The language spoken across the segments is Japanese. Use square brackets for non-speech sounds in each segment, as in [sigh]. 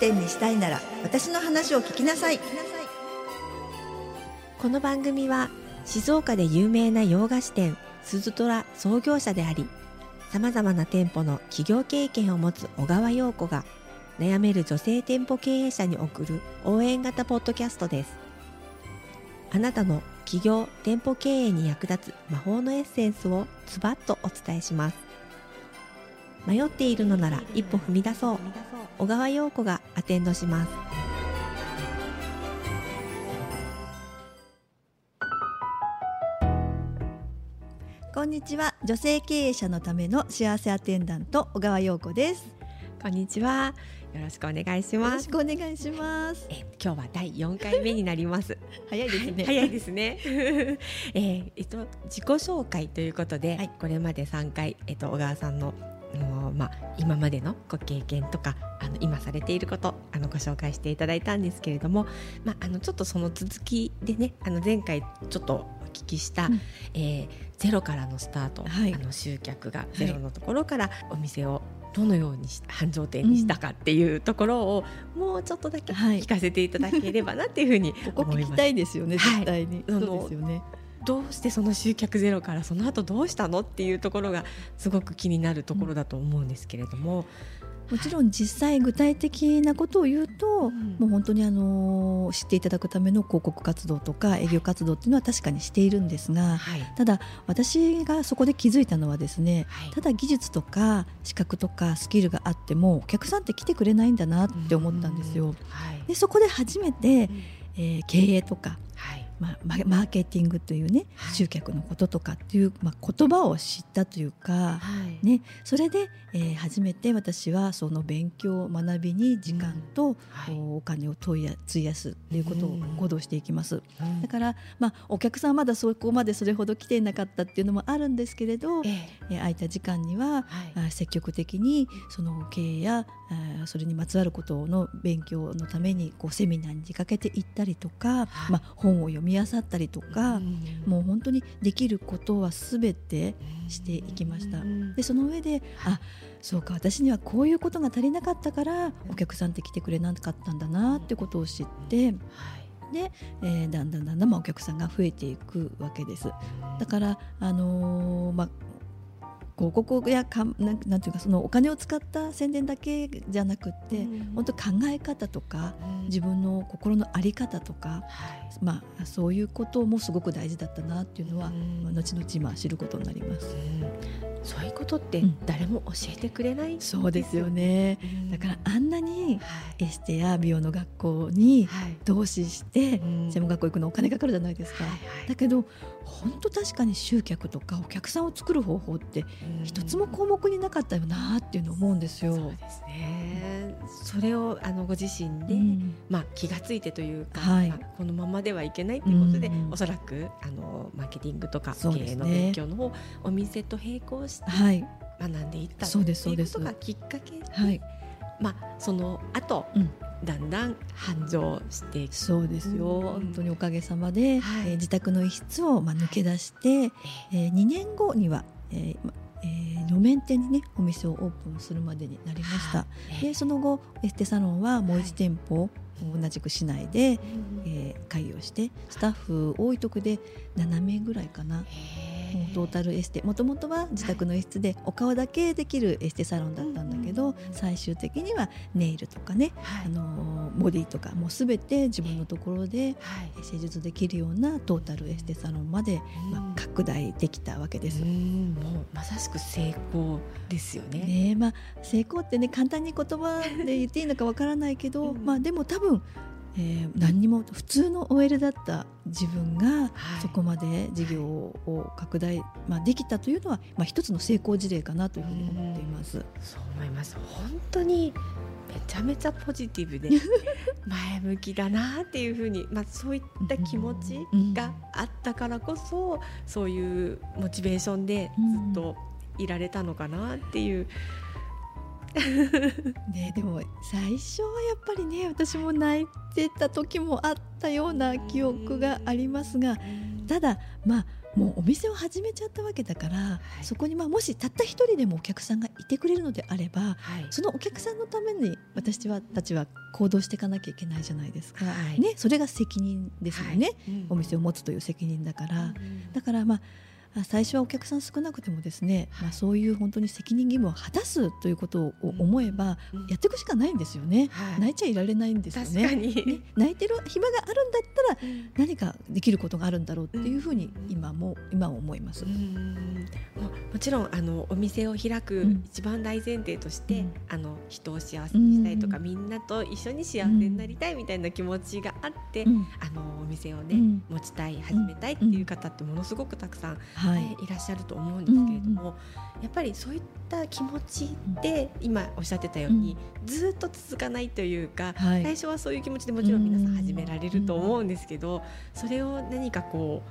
繁盛店にしたいなら私の話を聞きなさいこの番組は静岡で有名な洋菓子店鈴ズトラ創業者でありさまざまな店舗の企業経験を持つ小川陽子が悩める女性店舗経営者に送る応援型ポッドキャストですあなたの企業店舗経営に役立つ魔法のエッセンスをズバッとお伝えします迷っているのなら一歩踏み出そう。小川陽子がアテンドします。こんにちは。女性経営者のための幸せアテンダント小川陽子です。こんにちは。よろしくお願いします。よろしくお願いします。え今日は第4回目になります。[laughs] 早いですね。早いですね。[laughs] えー、えっと自己紹介ということで、はい、これまで3回えっと小川さんののまあ、今までのご経験とかあの今されていることあのご紹介していただいたんですけれども、まあ、あのちょっとその続きでねあの前回ちょっとお聞きした、うん、えー、ゼロからのスタート、はい、あの集客がゼロのところからお店をどのように繁盛店にしたかっていうところを、もうちょっとだけ聞かせていただければなっていうふうに思い。ここ聞きたいですよね、絶対に。はい、そうですよね。どうしてその集客ゼロからその後どうしたのっていうところがすごく気になるところだと思うんですけれども。もちろん実際具体的なことを言うと、うん、もう本当にあの知っていただくための広告活動とか営業活動っていうのは確かにしているんですが、はい、ただ私がそこで気づいたのはですね、はい、ただ技術とか資格とかスキルがあってもお客さんって来てくれないんだなって思ったんですよ。はい、でそこで初めて、えー、経営とか、まあ、マーケティングというね、はい、集客のこととかっていう、まあ、言葉を知ったというか、はい、ね、それで、えー、初めて私はその勉強学びに時間と、うん。はい、お金を費や費やすっていうことを行動していきます、うん、だから、まあ、お客さんはまだそこまでそれほど来ていなかったっていうのもあるんですけれど、えー、空いた時間には、はい、積極的にその経営やそれにまつわることの勉強のためにこうセミナーに出かけていったりとか、まあ、本を読みみ漁ったりとか、うん、もう本当にできることはすべてしていきました。でその上であそうか私にはこういうことが足りなかったからお客さんって来てくれなかったんだなってことを知って。で、えー、だんだんだんだん、まあ、お客さんが増えていくわけです。だから、あのー、まあ、広告やかなんなんていうかそのお金を使った宣伝だけじゃなくて、うん、本当考え方とか、うん、自分の心の在り方とか、まあ、そういうこともすごく大事だったなっていうのは、うん、後々まあ知ることになります。そういうことって誰も教えてくれない、うん、そうですよね、うん、だからあんなにエステや美容の学校に投資して専門学校行くのお金かかるじゃないですか、だけど本当確かに集客とかお客さんを作る方法って一つも項目になかったよなっていうのを思うんですよ。そうですね。それをあのご自身で、まあ、気が付いてというか、はい、まあ、このままではいけないということで、うん、おそらくあのマーケティングとか経営の勉強の方、ね、お店と並行して学んでいったそうですそうことがきっかけ。はい、まあ、その後、うん。だんだん繁盛してそうですよ、うん、本当におかげさまで、はい、えー、自宅の一室をまあ抜け出して、はい、えー、2年後には、えーえー、路面店にねお店をオープンするまでになりました、でその後エステサロンはもう1店舗、同じく市内で、えー、開業してスタッフ多いとこで7名ぐらいかな。トータルエステ。もともとは自宅の一室でお顔だけできるエステサロンだったんだけど、最終的にはネイルとかね、あのボディとかもうすべて自分のところで施術できるようなトータルエステサロンまで、まあ、拡大できたわけです。もうまさしく成功ですよね。ねまあ、成功ってね簡単に言葉で言っていいのかわからないけど、[laughs] まあでも多分えー、何にも普通の OL だった自分がそこまで事業を拡大、まあ、できたというのは、まあ、一つの成功事例かなというふうに思っています。そう思います本当にめちゃめちゃポジティブで [laughs] 前向きだなっていうふうに、まあ、そういった気持ちがあったからこそそういうモチベーションでずっといられたのかなっていう。ね、でも最初はやっぱりね私も泣いてた時もあったような記憶がありますがただまあもうお店を始めちゃったわけだから、はい、そこにまあもしたった一人でもお客さんがいてくれるのであれば、はい、そのお客さんのために私はたちは行動していかなきゃいけないじゃないですか、はい、ね、それが責任ですよね、うん、お店を持つという責任だから、うん、だからまあ最初はお客さん少なくてもですね、まあ、そういう本当に責任義務を果たすということを思えば、やっていくしかないんですよね、はい、泣いちゃいられないんですよね。ね。泣いてる暇があるんだったら何かできることがあるんだろうっていうふうに今も今は思います。もちろんあのお店を開く一番大前提として、うん、あの人を幸せにしたいとか、みんなと一緒に幸せになりたいみたいな気持ちがあって、あのお店をね、持ちたい始めたいっていう方ってものすごくたくさんはい、いらっしゃると思うんですけれども、やっぱりそういった気持ちで今おっしゃってたように、ずっと続かないというか、最初はそういう気持ちでもちろん皆さん始められると思うんですけど、それを何かこ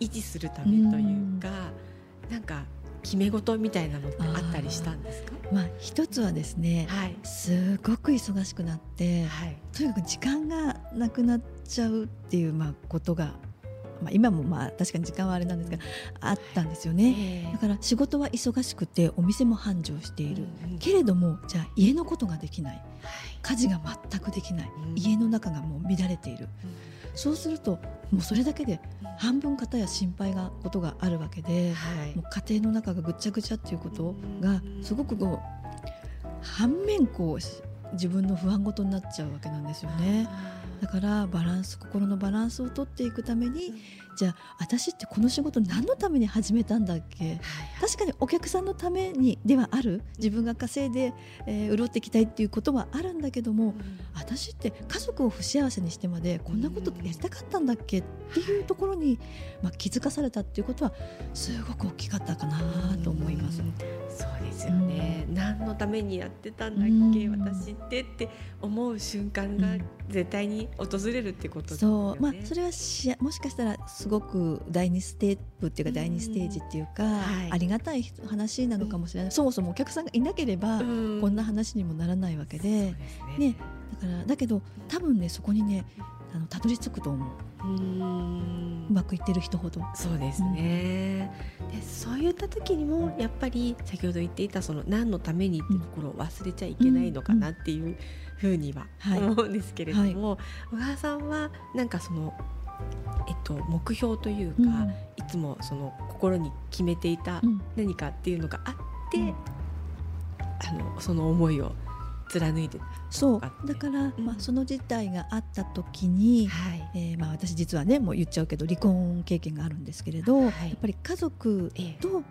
う維持するためというか、なんか決め事みたいなのってあったりしたんですか？まあ、一つはですね、はい、すごく忙しくなって、はい、とにかく時間がなくなっちゃうっていう、まあ、ことがまあ、今もまあ確かに時間はあれなんですがあったんですよね、だから仕事は忙しくてお店も繁盛している、けれどもじゃあ家のことができない、家事が全くできない、家の中がもう乱れている、そうするともうそれだけで半分方や心配がことがあるわけで、もう家庭の中がぐっちゃぐちゃっていうことがすごくこう反面こう自分の不安事になっちゃうわけなんですよね。だからバランス心のバランスをとっていくために、じゃあ私ってこの仕事何のために始めたんだっけ、はいはい、確かにお客さんのためにではある。自分が稼いで、えー、潤っていきたいっていうことはあるんだけども、うん、私って家族を不幸せにしてまでこんなことやりたかったんだっけ？っていうところに、まあ、気づかされたっていうことはすごく大きかったかなと思います。そうですよね、うん、何のためにやってたんだっけ、うん、私ってって思う瞬間が絶対に訪れるってことですよね。そう。まあ、それはしもしかしたらすごく第二ステップっていうか第二ステージっていうか、はい、ありがたい話なのかもしれない、そもそもお客さんがいなければこんな話にもならないわけで,、ね。ね。だからだけど多分ねそこにねあのたどり着くと思う。うん。うまくいってる人ほど。そうですね、うん、でそういった時にもやっぱり先ほど言っていたその何のためにっていうところを忘れちゃいけないのかなっていうふうには思うんですけれども、はい。小川さんはなんかそのえっと、目標というか、うん、いつもその心に決めていた何かっていうのがあって、うん、あのその思いを貫いてそう。だから、まあ、その事態があった時に、はい、えー、まあ、私実はねもう言っちゃうけど離婚経験があるんですけれど、はい、やっぱり家族と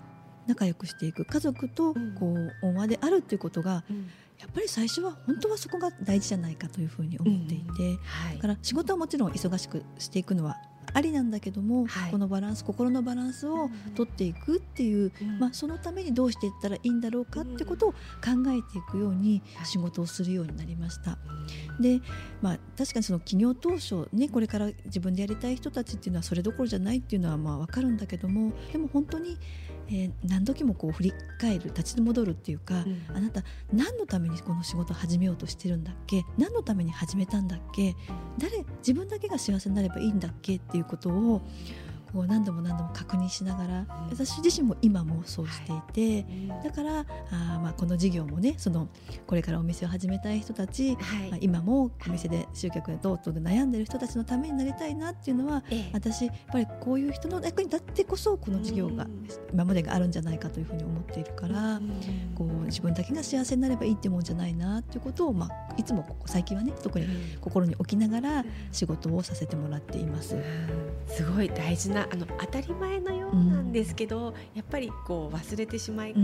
仲良くしていく家族とこう恩和であるっていうことが、やっぱり最初は本当はそこが大事じゃないかというふうに思っていて、だから仕事はもちろん忙しくしていくのはありなんだけども、はい、このバランス心のバランスを取っていくっていう、うん、まあ、そのためにどうしていったらいいんだろうかってことを考えていくように仕事をするようになりました。で、まあ、確かにその企業当初、ね、これから自分でやりたい人たちっていうのはそれどころじゃないっていうのはまあ分かるんだけどもでも本当にえー、何時もこう振り返る立ち戻るっていうか、うん、あなた何のためにこの仕事を始めようとしてるんだっけ？何のために始めたんだっけ？誰自分だけが幸せになればいいんだっけ？っていうことをこう何度も何度も確認しながら、私自身も今もそうしていて、だからあまあこの事業もねそのこれからお店を始めたい人たち、はい。まあ、今もお店で集客やどうとで悩んでる人たちのためになりたいなっていうのは、ええ、私やっぱりこういう人の役に立ってこそこの事業が今までがあるんじゃないかというふうに思っているから、こう自分だけが幸せになればいいってもんじゃないなっていうことを、まあ、いつもここ最近はね特に心に置きながら仕事をさせてもらっています。すごい大事なあの当たり前のようなんですけど、うん、やっぱりこう忘れてしまいが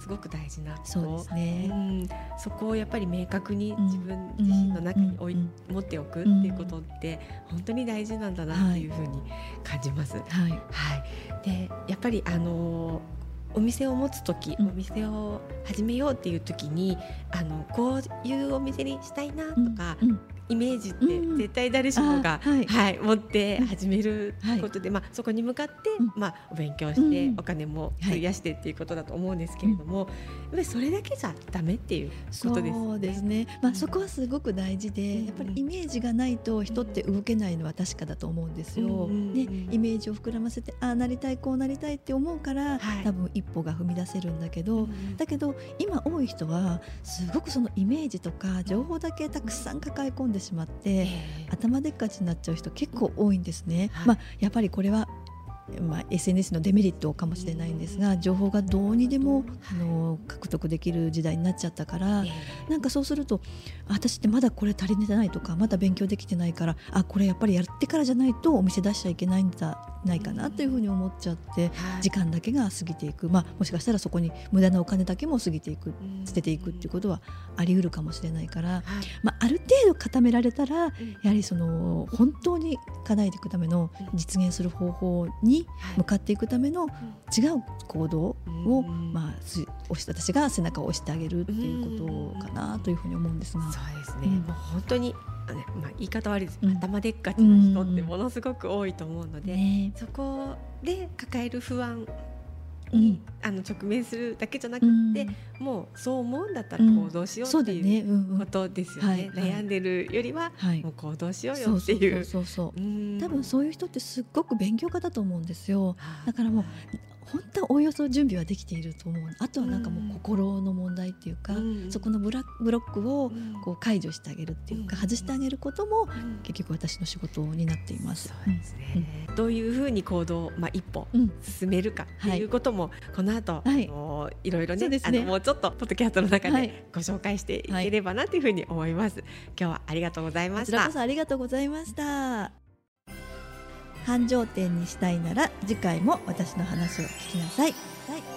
すごく大事なこと、そうですね、うん、そこをやっぱり明確に自分自身の中に置い、持っておくっていうことって本当に大事なんだなっていうふうに感じます。はい、はい、でやっぱりあのお店を持つ時、お店を始めようっていう時にあのこういうお店にしたいなとか、イメージって絶対誰しもが、はい、はい、持って始めることで、まあ、そこに向かって、まあ、お勉強して、お金も費やしてっていうことだと思うんですけれども、やっぱりそれだけじゃダメっていうことですそうですね、まあ、そこはすごく大事で、やっぱりイメージがないと人って動けないのは確かだと思うんですよ。ね、イメージを膨らませてああなりたいこうなりたいって思うから、多分一歩が踏み出せるんだけど、だけど今多い人はすごくそのイメージとか情報だけたくさん抱え込んでしまって、頭でっかちになっちゃう人結構多いんですね。まあ、やっぱりこれはまあ、SNS のデメリットかもしれないんですが情報がどうにでもあの獲得できる時代になっちゃったからなんかそうすると私ってまだこれ足りてないとかまだ勉強できてないからあこれやっぱりやってからじゃないとお店出しちゃいけないんだないかなというふうに思っちゃって、時間だけが過ぎていく、まあ、もしかしたらそこに無駄なお金だけも過ぎていく捨てていくっていうことはあり得るかもしれないから、まあ、ある程度固められたらやはりその本当に叶えていくための実現する方法に向かっていくための違う行動を、まあ、私が背中を押してあげるっていうことかなというふうに思うんですが。そうですね、うん、もう本当にねまあ、言い方悪いです、うん、頭でっかちな人ってものすごく多いと思うので、ね、そこで抱える不安に、うん、あの直面するだけじゃなくて、うん、もうそう思うんだったら行動しようっていうことですよね。悩んでるよりは、はい、もう行動しようよっていう。そうそう多分そういう人ってすっごく勉強家だと思うんですよ。だからもう本当はおおよそ準備はできていると思う。あとはなんかもう心の問題っていうか、うん、そこのブラブロックをこう解除してあげるっていうか、うん、外してあげることも結局私の仕事になっています。そうですね、どういうふうに行動、まあ、一歩進めるかっていうことも、この後、はい、あのいろいろねね。あのもうちょっとポッドキャストの中でご紹介していければなというふうに思います。はい、今日はありがとうございました。ありがとうございました。繁盛店にしたいなら次回も私の話を聞きなさい。はい